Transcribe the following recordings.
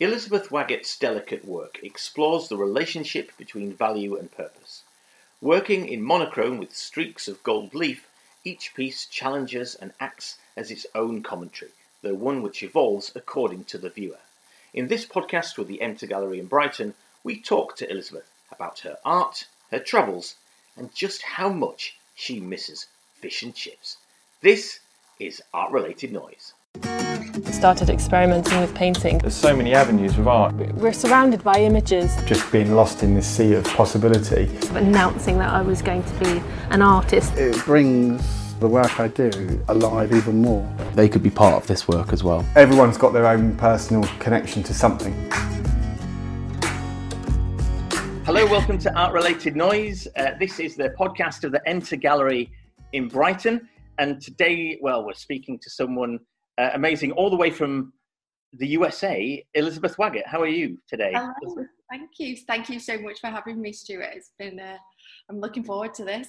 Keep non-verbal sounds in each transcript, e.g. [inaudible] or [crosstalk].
Elizabeth Waggett's delicate work explores the relationship between value and purpose. Working in monochrome with streaks of gold leaf, each piece challenges and acts as its own commentary, though one which evolves according to the viewer. In this podcast with the Enter Gallery in Brighton, we talk to Elizabeth about her art, her travels, and just how much she misses fish and chips. This is Art Related Noise started experimenting with painting. There's so many avenues with art. We're surrounded by images. Just being lost in this sea of possibility. Announcing that I was going to be an artist. It brings the work I do alive even more. They could be part of this work as well. Everyone's got their own personal connection to something. Hello, welcome to Art Related Noise. Uh, this is the podcast of the Enter Gallery in Brighton. And today, well, we're speaking to someone uh, amazing, all the way from the USA, Elizabeth Waggett. How are you today? Hello. Thank you. Thank you so much for having me, Stuart. It's been, uh, I'm looking forward to this.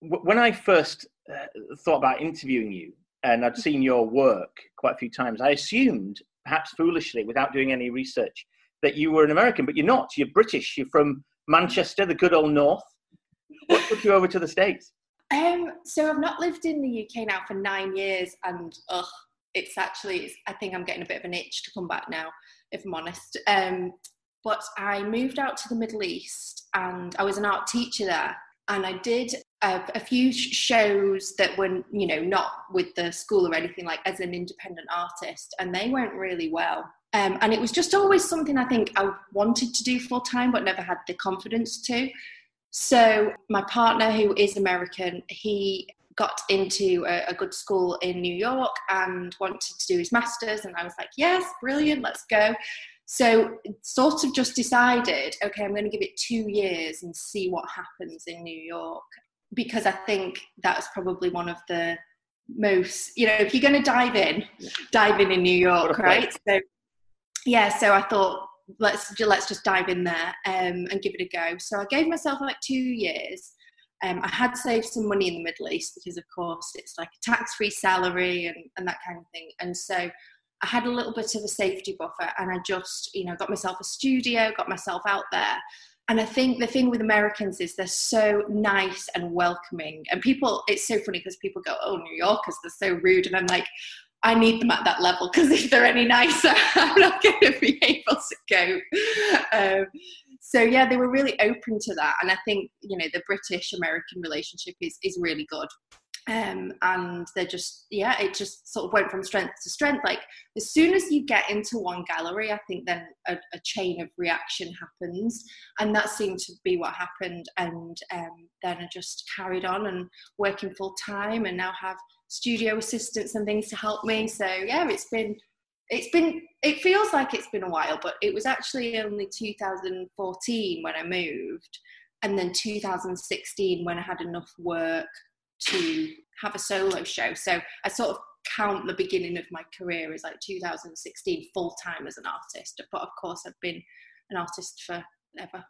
When I first uh, thought about interviewing you, and I'd seen your work quite a few times, I assumed, perhaps foolishly, without doing any research, that you were an American, but you're not. You're British. You're from Manchester, the good old North. What took you over to the States? Um, so I've not lived in the UK now for nine years, and ugh, it's actually it's, I think I'm getting a bit of an itch to come back now, if I'm honest. Um, but I moved out to the Middle East, and I was an art teacher there, and I did a, a few shows that were you know not with the school or anything like as an independent artist, and they went really well. Um, and it was just always something I think I wanted to do full time, but never had the confidence to. So my partner, who is American, he got into a, a, good school in New York and wanted to do his masters, and I was like, yes, brilliant, let's go. So sort of just decided, okay, I'm going to give it two years and see what happens in New York because I think that's probably one of the most, you know, if you're going to dive in, dive in in New York, right? So yeah, so I thought let's let's just dive in there um, and give it a go. So I gave myself like two years. Um, I had saved some money in the Middle East because, of course, it's like a tax-free salary and, and that kind of thing. And so I had a little bit of a safety buffer, and I just, you know, got myself a studio, got myself out there. And I think the thing with Americans is they're so nice and welcoming. And people, it's so funny because people go, "Oh, New Yorkers, they're so rude," and I'm like, I need them at that level because if they're any nicer, [laughs] I'm not going to be able to go. Um, so yeah, they were really open to that, and I think you know the British American relationship is is really good. Um, and they're just yeah, it just sort of went from strength to strength. Like as soon as you get into one gallery, I think then a, a chain of reaction happens, and that seemed to be what happened. And um, then I just carried on and working full time, and now have studio assistants and things to help me. So yeah, it's been it's been it feels like it's been a while, but it was actually only 2014 when I moved, and then 2016 when I had enough work to have a solo show. So I sort of count the beginning of my career as like 2016 full time as an artist. But of course, I've been an artist for ever.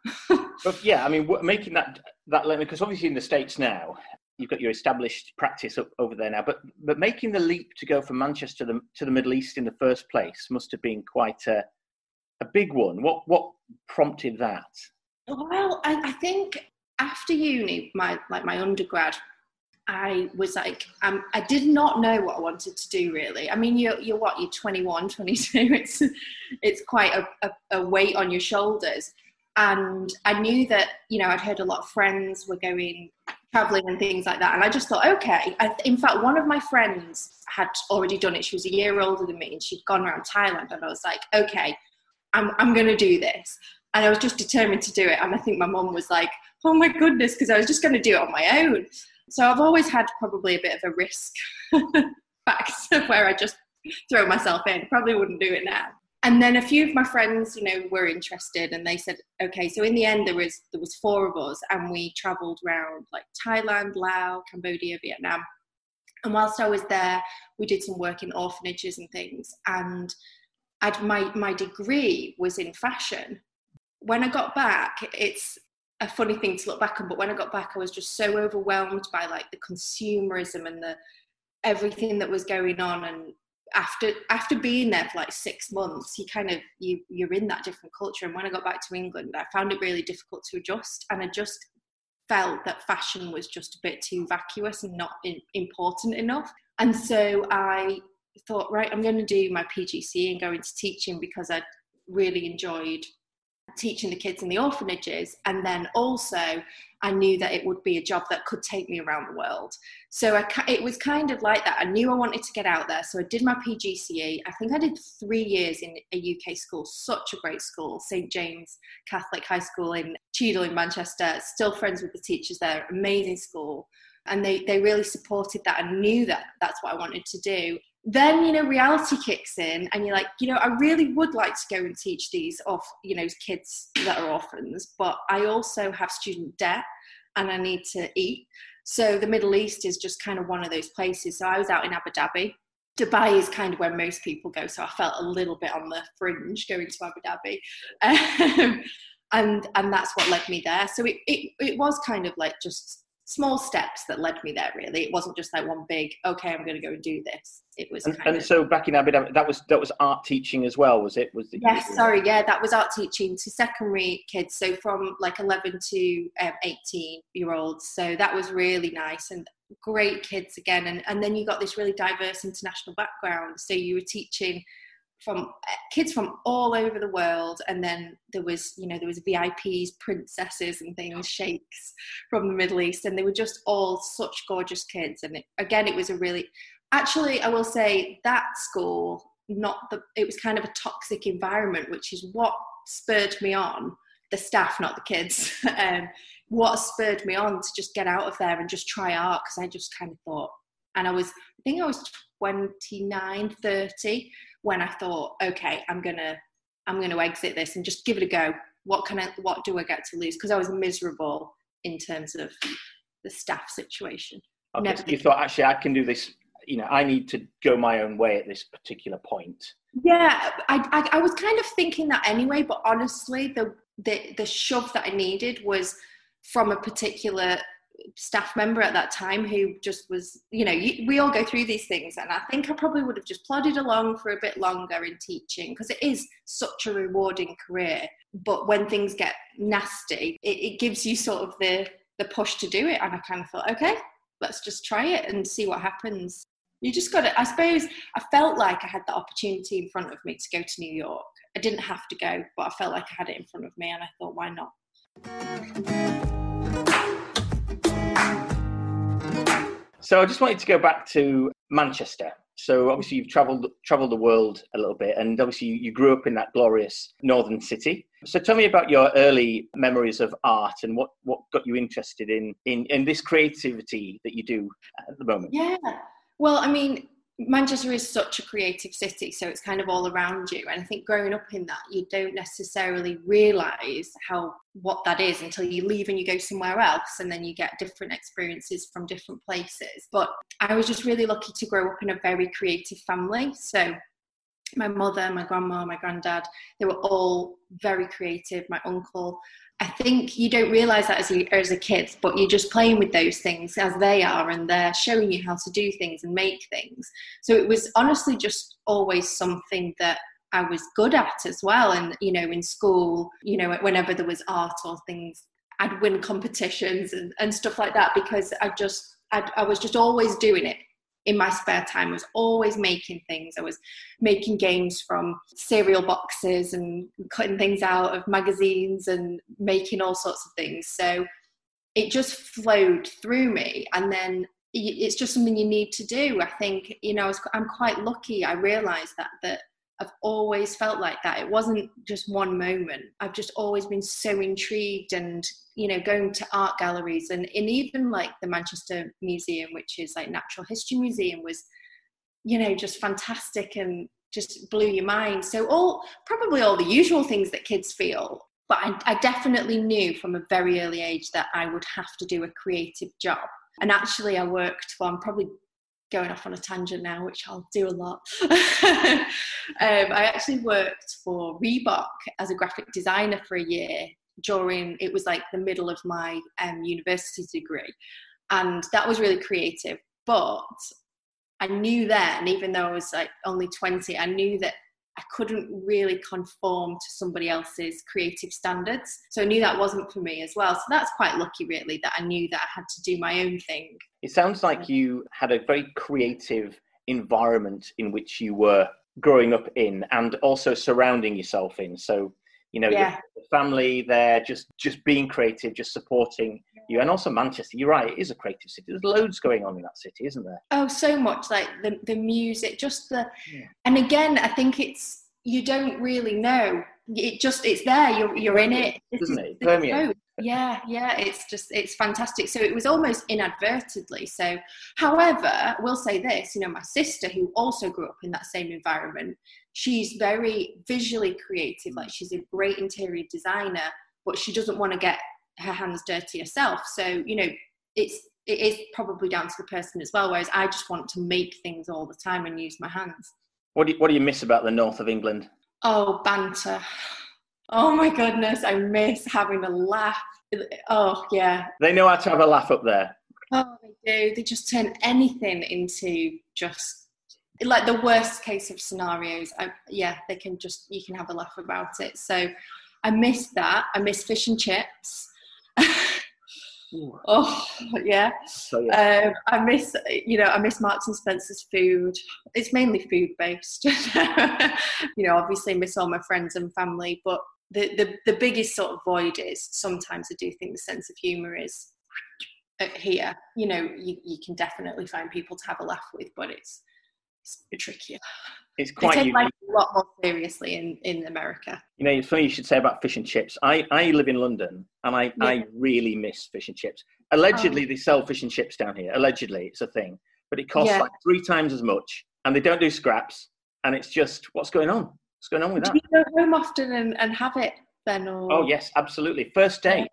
but [laughs] yeah, I mean, making that that because obviously in the states now, you've got your established practice up over there now, but but making the leap to go from Manchester to the, to the Middle East in the first place must have been quite a a big one. What what prompted that? Well, I, I think after uni, my like my undergrad, I was like, um, I did not know what I wanted to do really. I mean, you're, you're what, you're 21, 22, [laughs] it's, it's quite a, a, a, weight on your shoulders. And I knew that, you know, I'd heard a lot of friends were going traveling and things like that. And I just thought, okay. I, in fact, one of my friends had already done it. She was a year older than me and she'd gone around Thailand. And I was like, okay, I'm, I'm going to do this. And I was just determined to do it. And I think my mom was like, oh my goodness, because I was just going to do it on my own. So I've always had probably a bit of a risk [laughs] factor where I just throw myself in. Probably wouldn't do it now and then a few of my friends you know were interested and they said okay so in the end there was there was four of us and we traveled around like thailand laos cambodia vietnam. And whilst i was there we did some work in orphanages and things. And I'd, my my degree was in fashion. When i got back it's a funny thing to look back on but when i got back i was just so overwhelmed by like the consumerism and the everything that was going on and after after being there for like six months you kind of you you're in that different culture. And when i got back to england i found it really difficult to adjust. And i just felt that fashion was just a bit too vacuous and not in, important enough. And so i thought right i'm going to do my pgc and go into teaching because i really enjoyed teaching the kids in the orphanages and then also i knew that it would be a job that could take me around the world. So I, it was kind of like that. I knew i wanted to get out there so i did my pgce i think i did three years in a uk school such a great school st james catholic high school in cheadle in manchester still friends with the teachers there amazing school. And they, they really supported that and knew that that's what i wanted to do then you know reality kicks in and you're like you know i really would like to go and teach these off you know kids that are orphans but i also have student debt and i need to eat. So the middle east is just kind of one of those places. So i was out in abu dhabi. Dubai is kind of where most people go so i felt a little bit on the fringe going to abu dhabi. [laughs] Um, and and that's what led me there. So it, it, it was kind of like just small steps that led me there really. It wasn't just like one big okay i'm going to go and do this. It was and, and of, so back in abu dhabi that was that was art teaching as well was it? Was it yes sorry yeah that was art teaching to secondary kids so from like 11 to um, 18 year olds. So that was really nice and great kids again. And, and then you got this really diverse international background. So you were teaching from kids from all over the world and then there was you know there was vips princesses and things sheikhs from the middle east and they were just all such gorgeous kids and it, again it was a really actually i will say that school not the it was kind of a toxic environment which is what spurred me on the staff not the kids [laughs] um, what spurred me on to just get out of there and just try art because i just kind of thought and i was i think i was 29 30 when I thought, okay, I'm gonna I'm gonna exit this and just give it a go. What can I what do I get to lose? Because I was miserable in terms of the staff situation. Okay, so you thought actually I can do this. You know, I need to go my own way at this particular point. Yeah, I, I, I was kind of thinking that anyway, but honestly, the the the shove that I needed was from a particular staff member at that time who just was, you know, you, we all go through these things. And I think I probably would have just plodded along for a bit longer in teaching because it is such a rewarding career. But when things get nasty, it, it gives you sort of the, the push to do it. And I kind of thought, okay, let's just try it and see what happens. You just got to, I suppose, I felt like I had the opportunity in front of me to go to New York. I didn't have to go, but I felt like I had it in front of me and I thought, why not? So I just wanted to go back to Manchester. So obviously you've travelled travelled the world a little bit, and obviously you grew up in that glorious northern city. So tell me about your early memories of art and what, what got you interested in, in in this creativity that you do at the moment. Yeah, well, I mean, Manchester is such a creative city, so it's kind of all around you. And I think growing up in that, you don't necessarily realise how what that is until you leave and you go somewhere else, and then you get different experiences from different places. But I was just really lucky to grow up in a very creative family. So my mother, my grandma, my granddad, they were all very creative. My uncle, I think you don't realize that as a, as a kid, but you're just playing with those things as they are, and they're showing you how to do things and make things. So it was honestly just always something that I was good at as well. And, you know, in school, you know, whenever there was art or things, I'd win competitions and, and stuff like that because I just, I'd, I was just always doing it in my spare time. I was always making things. I was making games from cereal boxes and cutting things out of magazines and making all sorts of things. So it just flowed through me. And then it's just something you need to do. I think, you know, I'm quite lucky. I realized that, that I've always felt like that. It wasn't just one moment. I've just always been so intrigued and, you know, going to art galleries and, even like the Manchester Museum, which is like Natural History Museum, was, you know, just fantastic and just blew your mind. So all probably all the usual things that kids feel. But I, I definitely knew from a very early age that I would have to do a creative job. And actually, I worked for, I'm probably going off on a tangent now, which I'll do a lot. [laughs] um, I actually worked for Reebok as a graphic designer for a year during it was like the middle of my um, university degree, and that was really creative. But I knew then, even though I was like only 20, I knew that I couldn't really conform to somebody else's creative standards. So I knew that wasn't for me as well. So that's quite lucky, really, that I knew that I had to do my own thing. It sounds like you had a very creative environment in which you were growing up in and also surrounding yourself in. So, you know, Yeah. your family there, just just being creative, just supporting you, and also Manchester. You're right; it is a creative city. There's loads going on in that city, isn't there? Oh, so much like the the music, just the, Yeah. and again, I think it's you don't really know. It just it's there. You're you're in it. Doesn't it? It the permeates. truth. Yeah, yeah. It's just it's fantastic. So it was almost inadvertently. So, however, we'll say this. You know, my sister, who also grew up in that same environment, she's very visually creative. Like she's a great interior designer, but she doesn't want to get her hands dirty herself. So you know, it's it is probably down to the person as well. Whereas I just want to make things all the time and use my hands. What do you, what do you miss about the north of England? Oh, banter. Oh my goodness, I miss having a laugh. Oh yeah. They know how to have a laugh up there. Oh, they do. They just turn anything into just like the worst case of scenarios. I, yeah, they can just you can have a laugh about it. So I miss that. I miss fish and chips. [laughs] oh yeah. So yeah. Um, I miss, you know, I miss Marks and Spencer's food. It's mainly food based. [laughs] you know, obviously I miss all my friends and family, but the, the the biggest sort of void is sometimes I do think the sense of humour is here. You know, you, you can definitely find people to have a laugh with, but it's it's trickier. it's They quite take life a lot more seriously in in America. You know, it's funny you should say about fish and chips. I, I live in London and I, I really miss fish and chips. Allegedly, oh. they sell fish and chips down here. Allegedly, it's a thing. But it costs Yeah. like three times as much and they don't do scraps. And it's just, what's going on? What's going on with Do that? you go home often and, and have it then? Or Oh, yes, absolutely. First day.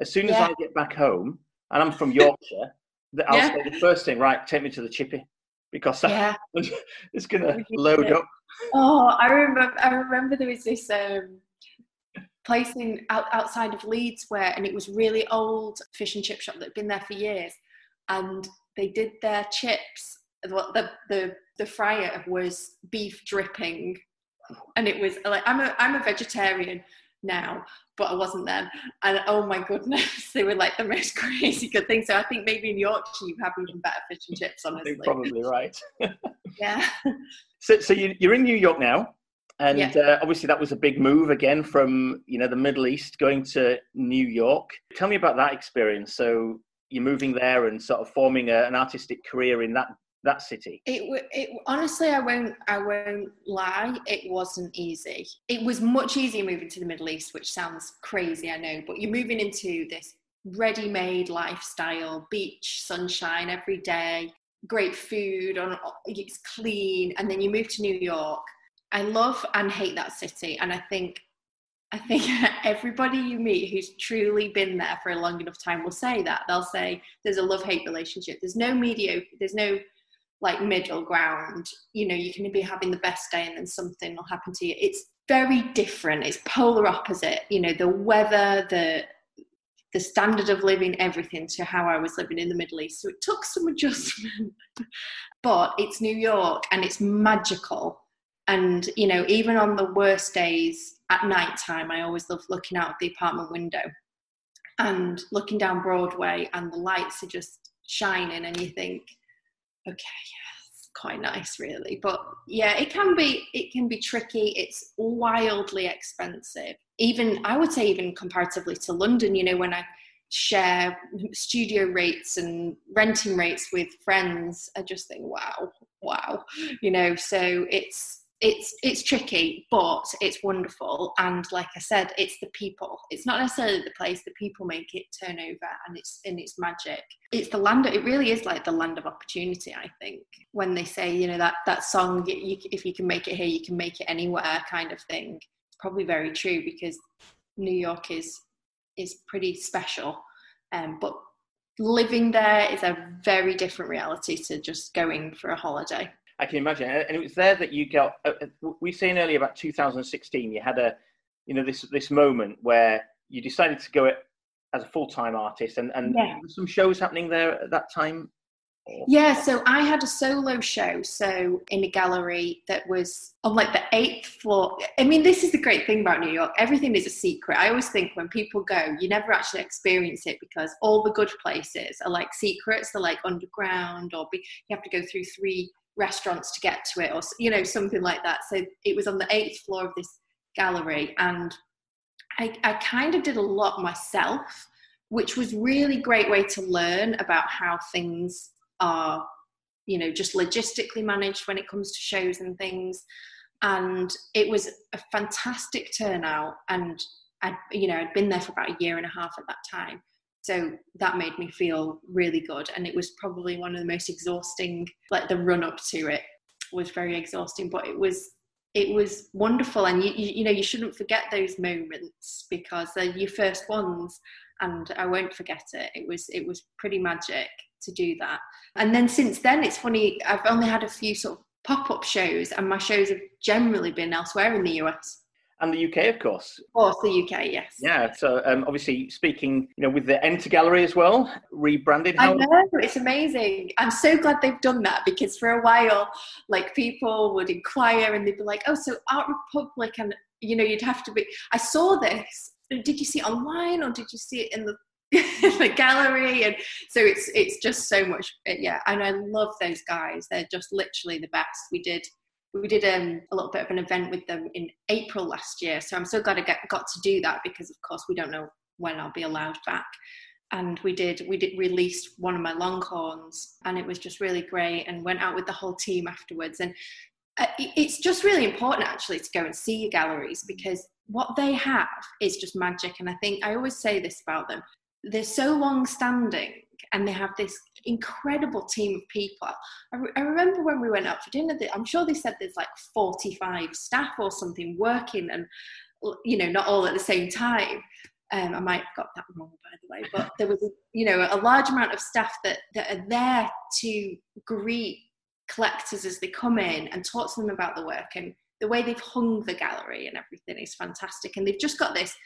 As soon as Yeah. I get back home, and I'm from Yorkshire, that I'll Yeah. say the first thing, right, take me to the chippy. Because yeah. [laughs] it's going to load it. up. Oh, I remember. I remember there was this um, place in out, outside of Leeds where, and it was really old fish and chip shop that had been there for years, and they did their chips. What the the the fryer was beef dripping, and it was like I'm a I'm a vegetarian now, but I wasn't then. And oh my goodness, [laughs] they were like the most [laughs] crazy good things. So I think maybe in Yorkshire you have even better fish and chips. Honestly, probably right. [laughs] yeah. So, so you, you're in New York now, and Yeah. uh, obviously that was a big move again from you know the Middle East going to New York. Tell me about that experience. So you're moving there and sort of forming a, an artistic career in that that city. It, it honestly, I won't, I won't lie. It wasn't easy. It was much easier moving to the Middle East, which sounds crazy, I know. But you're moving into this ready-made lifestyle, beach, sunshine every day, great food, on it's clean, and then you move to New York. I love and hate that city, and I think. I think [laughs] everybody you meet who's truly been there for a long enough time will say that. They'll say there's a love hate relationship. There's no mediocre, there's no like middle ground. You know, you can be having the best day and then something will happen to you. It's very different. It's polar opposite. You know, the weather, the the standard of living, everything to how I was living in the Middle East. So it took some [laughs] adjustment. but it's New York and it's magical. And you know, even on the worst days at night time, I always love looking out of the apartment window and looking down Broadway and the lights are just shining and you think, okay yes quite nice really. But yeah it can be it can be tricky. It's wildly expensive. Even i would say even comparatively to london you know when i share studio rates and renting rates with friends i just think wow wow you know? So it's it's it's tricky but it's wonderful. And like i said it's the people. It's not necessarily the place. The people make it turn over and it's and it's magic. It's the land it really is like the land of opportunity i think. When they say you know that that song you, if you can make it here you can make it anywhere kind of thing. It's probably very true because new york is is pretty special. Um, but living there is a very different reality to just going for a holiday I can imagine, and it was there that you got. Uh, uh, we were saying earlier about 2016. You had a, you know, this this moment where you decided to go it as a full time artist, and and Yeah. some shows happening there at that time. Yeah, so I had a solo show, so in a gallery that was on like the eighth floor. I mean, this is the great thing about New York. Everything is a secret. I always think when people go, you never actually experience it because all the good places are like secrets. They're like underground, or be, you have to go through three restaurants to get to it, or you know something like that. So it was on the eighth floor of this gallery, and I, I kind of did a lot myself, which was really great way to learn about how things are you know just logistically managed when it comes to shows and things and it was a fantastic turnout and i you know i'd been there for about a year and a half at that time so that made me feel really good and it was probably one of the most exhausting like the run up to it was very exhausting but it was it was wonderful and you, you, you know you shouldn't forget those moments because they're your first ones and i won't forget it it was it was pretty magic to do that. And then since then, it's funny, I've only had a few sort of pop up shows, and my shows have generally been elsewhere in the US. And the UK, of course. Of course, the UK, yes. Yeah, so um, obviously speaking, you know, with the Enter Gallery as well, rebranded. I know, it's amazing. I'm so glad they've done that because for a while, like people would inquire and they'd be like, oh, so Art Republic, and you know, you'd have to be. I saw this. Did you see it online or did you see it in the [laughs] the gallery and so it's it's just so much yeah and i love those guys they're just literally the best we did we did um, a little bit of an event with them in april last year so i'm so glad i get, got to do that because of course we don't know when i'll be allowed back. And we did we did released one of my longhorns and it was just really great and went out with the whole team afterwards. And uh, it's just really important actually to go and see your galleries because what they have is just magic. And i think i always say this about them they're so long standing and they have this incredible team of people. I, re- I, remember when we went out for dinner, I'm sure they said there's like 45 staff or something working and, you know, not all at the same time. Um, I might have got that wrong, by the way, but there was, you know, a large amount of staff that, that are there to greet collectors as they come in and talk to them about the work and the way they've hung the gallery and everything is fantastic. And they've just got this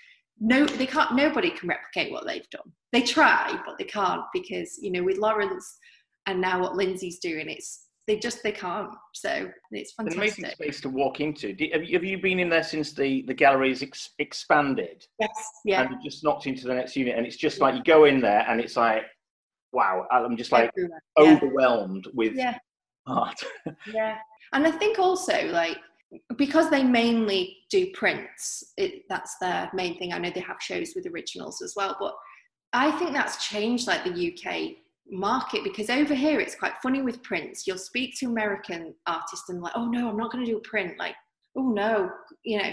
no they can't nobody can replicate what they've done. They try but they can't because you know with lawrence and now what lindsay's doing it's they just they can't. So it's fantastic an amazing space to walk into. Have you, have you been in there since the the gallery is ex- expanded? Yes yeah. And just knocked into the next unit and it's just like you go in there and it's like wow i'm just like Everywhere. overwhelmed yeah. with yeah. art. [laughs] Yeah. And i think also like because they mainly do prints it, that's their main thing. I know they have shows with originals as well but i think that's changed like the uk market because over here it's quite funny with prints. You'll speak to american artists and like oh no i'm not going to do a print like oh no you know.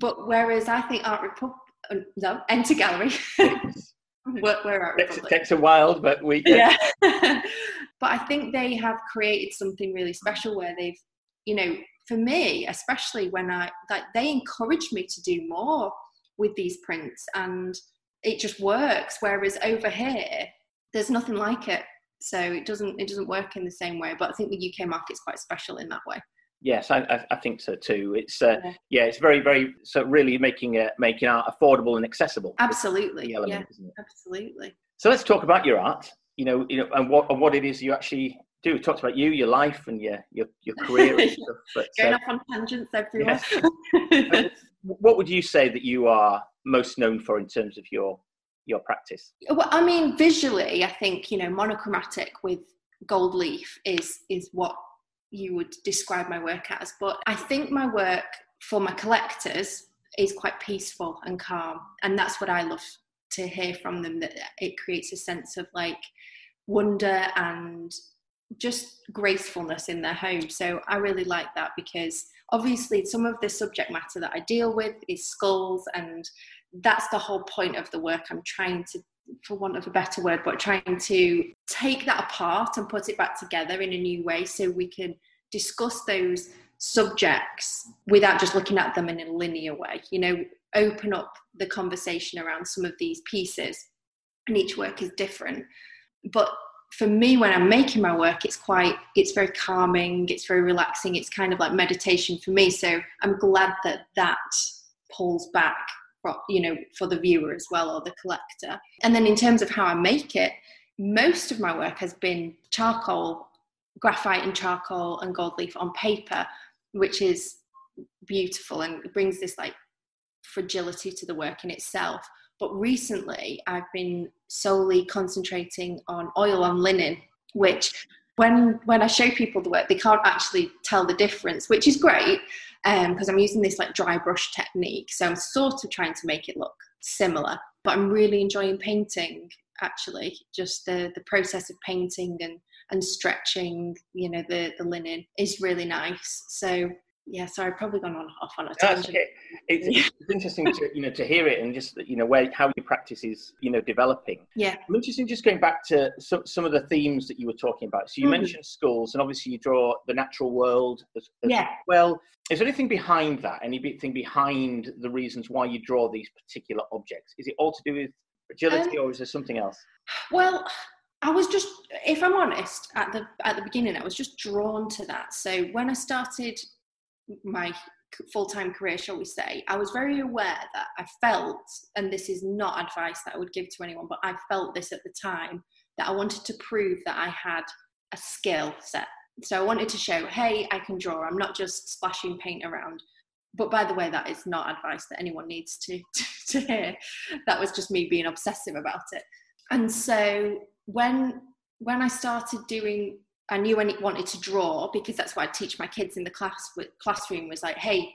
But whereas i think art republic uh, no enter gallery. [laughs] Where, where art republic? takes a while but we yeah. [laughs] But i think they have created something really special where they've you know for me, especially when I like they encouraged me to do more with these prints and it just works. Whereas over here, there's nothing like it. So it doesn't it doesn't work in the same way. But I think the UK market's quite special in that way. Yes, I, I think so too. It's uh, Yeah. yeah. it's very, very so really making it making art affordable and accessible. Absolutely. Element, Yeah, absolutely. So let's talk about your art. You know, you know, and what and what it is you actually do. We talked about you, your life, and your your your career and [laughs] stuff. But Going uh, off on tangents everywhere. [laughs] what would you say that you are most known for in terms of your your practice? well, I mean, visually, I think you know monochromatic with gold leaf is is what you would describe my work as. But I think my work for my collectors is quite peaceful and calm, and that's what I love to hear from them. That it creates a sense of like wonder and just gracefulness in their home. So I really like that because obviously some of the subject matter that I deal with is skulls and that's the whole point of the work. I'm trying to for want of a better word, but trying to take that apart and put it back together in a new way so we can discuss those subjects without just looking at them in a linear way. You know, open up the conversation around some of these pieces, and each work is different. But for me, when I'm making my work, it's quite, it's very calming, it's very relaxing, it's kind of like meditation for me. So I'm glad that that pulls back for, you know for the viewer as well or the collector and then in terms of how i make it most of my work has been charcoal, graphite and charcoal and gold leaf on paper, which is beautiful and brings this like fragility to the work in itself. But recently, I've been solely concentrating on oil on linen, which when when I show people the work, they can't actually tell the difference, which is great because um, I'm using this like dry brush technique. So I'm sort of trying to make it look similar, but I'm really enjoying painting actually. Just the the process of painting and and stretching, you know, the the linen is really nice. So yeah, so I've probably gone on off on a tangent. Okay. It's, [laughs] it's, interesting to you know to hear it and just you know where how your practice is you know developing. Yeah, I'm interested just going back to some some of the themes that you were talking about. So you mm. mentioned schools, and obviously you draw the natural world as, as yeah. well. Is there anything behind that? Anything behind the reasons why you draw these particular objects? Is it all to do with agility, um, or is there something else? Well, I was just, if I'm honest, at the at the beginning, I was just drawn to that. So when I started my full-time career shall we say i was very aware that i felt and this is not advice that i would give to anyone but i felt this at the time that i wanted to prove that i had a skill set. So i wanted to show hey i can draw i'm not just splashing paint around. But by the way that is not advice that anyone needs to, [laughs] to, to hear. That was just me being obsessive about it. And so when when i started doing I knew I wanted to draw because that's what I teach my kids in the class classroom was like, hey,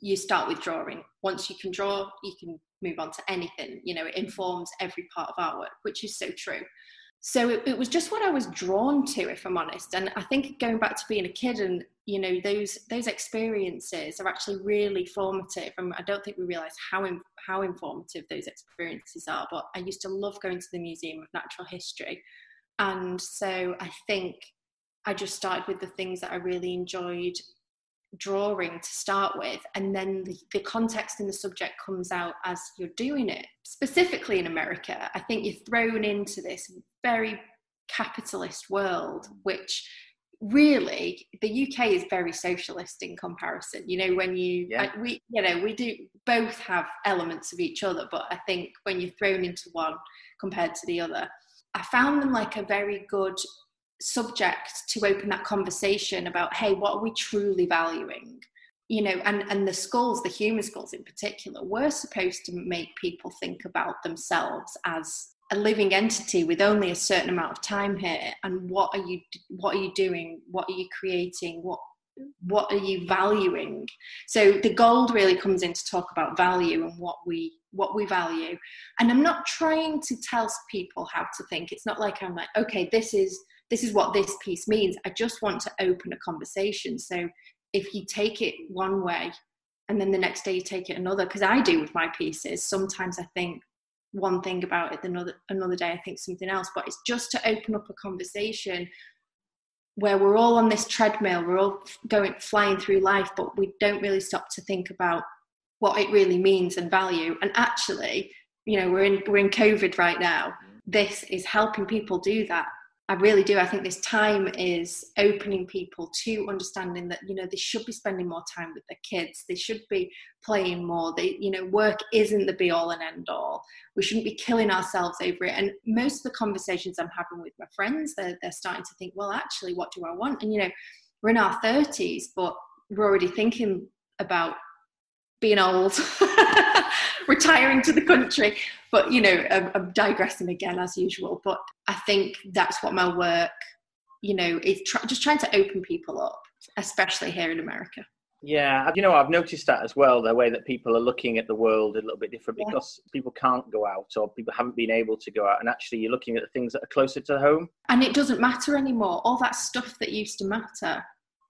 you start with drawing. Once you can draw, you can move on to anything. You know, it informs every part of our work, which is so true. So it, it was just what I was drawn to, if I'm honest. And I think going back to being a kid and you know those those experiences are actually really formative. And I don't think we realise how in, how informative those experiences are. But I used to love going to the Museum of Natural History, and so I think I just started with the things that I really enjoyed drawing to start with and then the, the, context and the subject comes out as you're doing it specifically in america i think you're thrown into this very capitalist world which really the uk is very socialist in comparison you know when you yeah. I, we you know we do both have elements of each other but i think when you're thrown into one compared to the other i found them like a very good subject to open that conversation about hey what are we truly valuing? You know and and the schools the human schools in particular were supposed to make people think about themselves as a living entity with only a certain amount of time here. And what are you what are you doing? What are you creating? What what are you valuing? So the gold really comes in to talk about value and what we what we value. And i'm not trying to tell people how to think. It's not like i'm like okay this is this is what this piece means. I just want to open a conversation. So if you take it one way and then the next day you take it another, because I do with my pieces, sometimes I think one thing about it, another another day I think something else. But it's just to open up a conversation where we're all on this treadmill, we're all going flying through life, but we don't really stop to think about what it really means and value. And actually, you know, we're in we're in COVID right now. Mm. This is helping people do that I really do. I think this time is opening people to understanding that you know they should be spending more time with their kids. They should be playing more. They, you know, work isn't the be all and end all. We shouldn't be killing ourselves over it. And most of the conversations I'm having with my friends, they're they're starting to think, well, actually, what do I want? And you know, we're in our thirties, but we're already thinking about being old, [laughs] retiring to the country. But you know, I'm, I'm, digressing again as usual. But I think that's what my work, you know, is tr- just trying to open people up, especially here in America. Yeah, you know, I've noticed that as well. The way that people are looking at the world a little bit different because people can't go out or people haven't been able to go out, and actually, you're looking at the things that are closer to home. And it doesn't matter anymore. All that stuff that used to matter,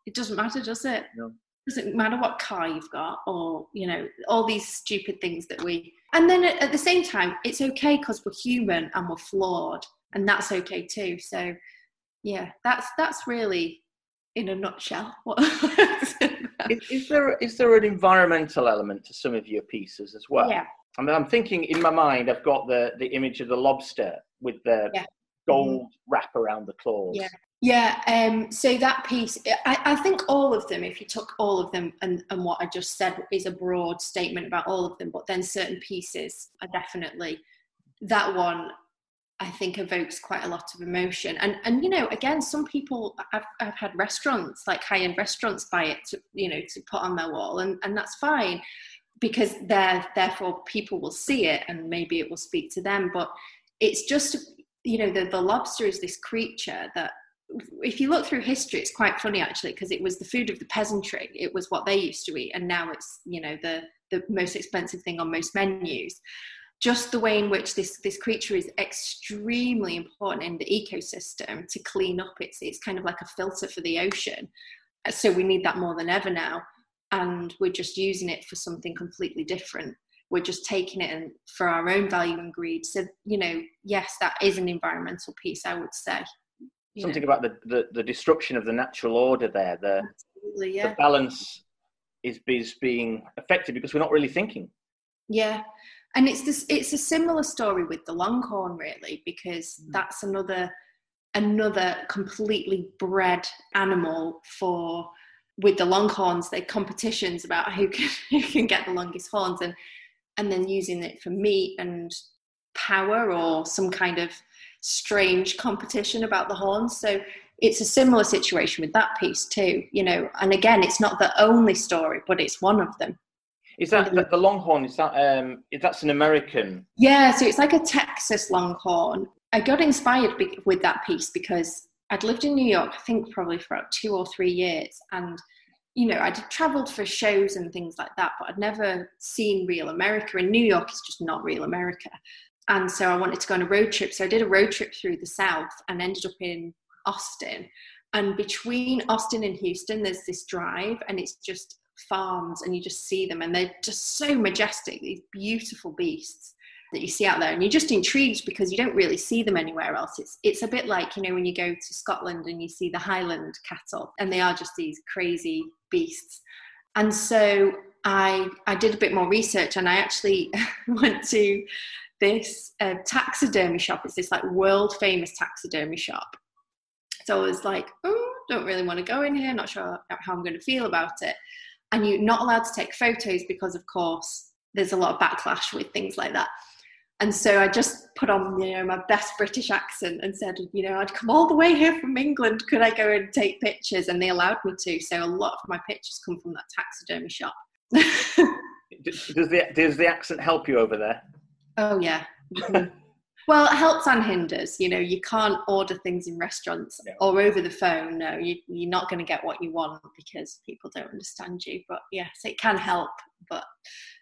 it doesn't matter, does it? No doesn't matter what car you've got or you know all these stupid things that we and then at, at the same time it's okay because we're human and we're flawed and that's okay too so yeah that's that's really in a nutshell [laughs] is, is, there is there an environmental element to some of your pieces as well yeah I mean, I'm thinking in my mind, I've got the, the image of the lobster with the yeah. gold mm. wrap around the claws. Yeah. Yeah, um, so that piece, I, I, think all of them, if you took all of them and, and what I just said is a broad statement about all of them, but then certain pieces are definitely that one. I think evokes quite a lot of emotion. And and you know, again, some people I've I've had restaurants like high end restaurants buy it to you know to put on their wall, and and that's fine because there therefore people will see it and maybe it will speak to them. But it's just you know the the lobster is this creature that if you look through history it's quite funny actually because it was the food of the peasantry. It was what they used to eat and now it's you know the the most expensive thing on most menus. Just the way in which this this creature is extremely important in the ecosystem to clean up it's it's kind of like a filter for the ocean. So we need that more than ever now and we're just using it for something completely different. We're just taking it for our own value and greed. So you know yes that is an environmental piece i would say something know. about the, the, the destruction of the natural order there the, yeah. the balance is, is being affected because we're not really thinking yeah and it's this it's a similar story with the longhorn really because mm. that's another another completely bred animal for with the longhorns they competitions about who [laughs] can who can get the longest horns and and then using it for meat and power or some kind of strange competition about the horns so it's a similar situation with that piece too you know and again it's not the only story but it's one of them is that the, the Longhorn? Is that um? Is That's an American. Yeah, so it's like a Texas Longhorn. I got inspired with that piece because I'd lived in New York, I think probably for about two or three years, and you know I'd travelled for shows and things like that, but I'd never seen real America. And New York is just not real America. And so I wanted to go on a road trip. So I did a road trip through the South and ended up in Austin. And between Austin and Houston, there's this drive, and it's just farms and you just see them and they're just so majestic these beautiful beasts that you see out there and you're just intrigued because you don't really see them anywhere else it's it's a bit like you know when you go to Scotland and you see the highland cattle and they are just these crazy beasts and so I I did a bit more research and I actually [laughs] went to this uh, taxidermy shop it's this like world famous taxidermy shop so I was like oh don't really want to go in here not sure how I'm going to feel about it and you're not allowed to take photos because of course there's a lot of backlash with things like that and so I just put on, you know, my best British accent and said, you know, I'd come all the way here from England. Could I go and take pictures? And they allowed me to. So a lot of my pictures come from that taxidermy shop. [laughs] does the does the accent help you over there? Oh yeah. Mm-hmm. well, it helps and hinders. You know, you can't order things in restaurants no. or over the phone. No, you, you're not going to get what you want because people don't understand you. But yes, it can help. But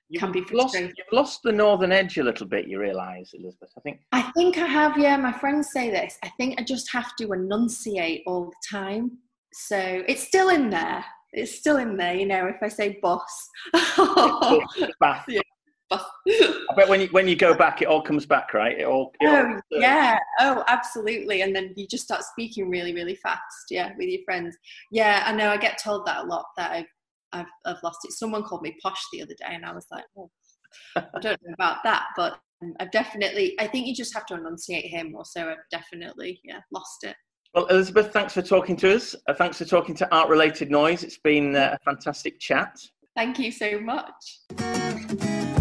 you can be frustrating. Lost, you've lost the northern edge a little bit. You realise, Elizabeth. I think. I think I have. Yeah, my friends say this. I think I just have to enunciate all the time. So it's still in there. It's still in there. You know, if I say boss. [laughs] bath. Yeah. I bet when you when you go back, it all comes back, right? It all. It oh all, yeah. Oh, absolutely. And then you just start speaking really, really fast. Yeah, with your friends. Yeah, I know. I get told that a lot. That I've I've, I've lost it. Someone called me posh the other day, and I was like, oh, I don't know about that, but I've definitely. I think you just have to enunciate him, or so I've definitely, yeah, lost it. Well, Elizabeth, thanks for talking to us. Uh, thanks for talking to Art Related Noise. It's been uh, a fantastic chat. Thank you so much.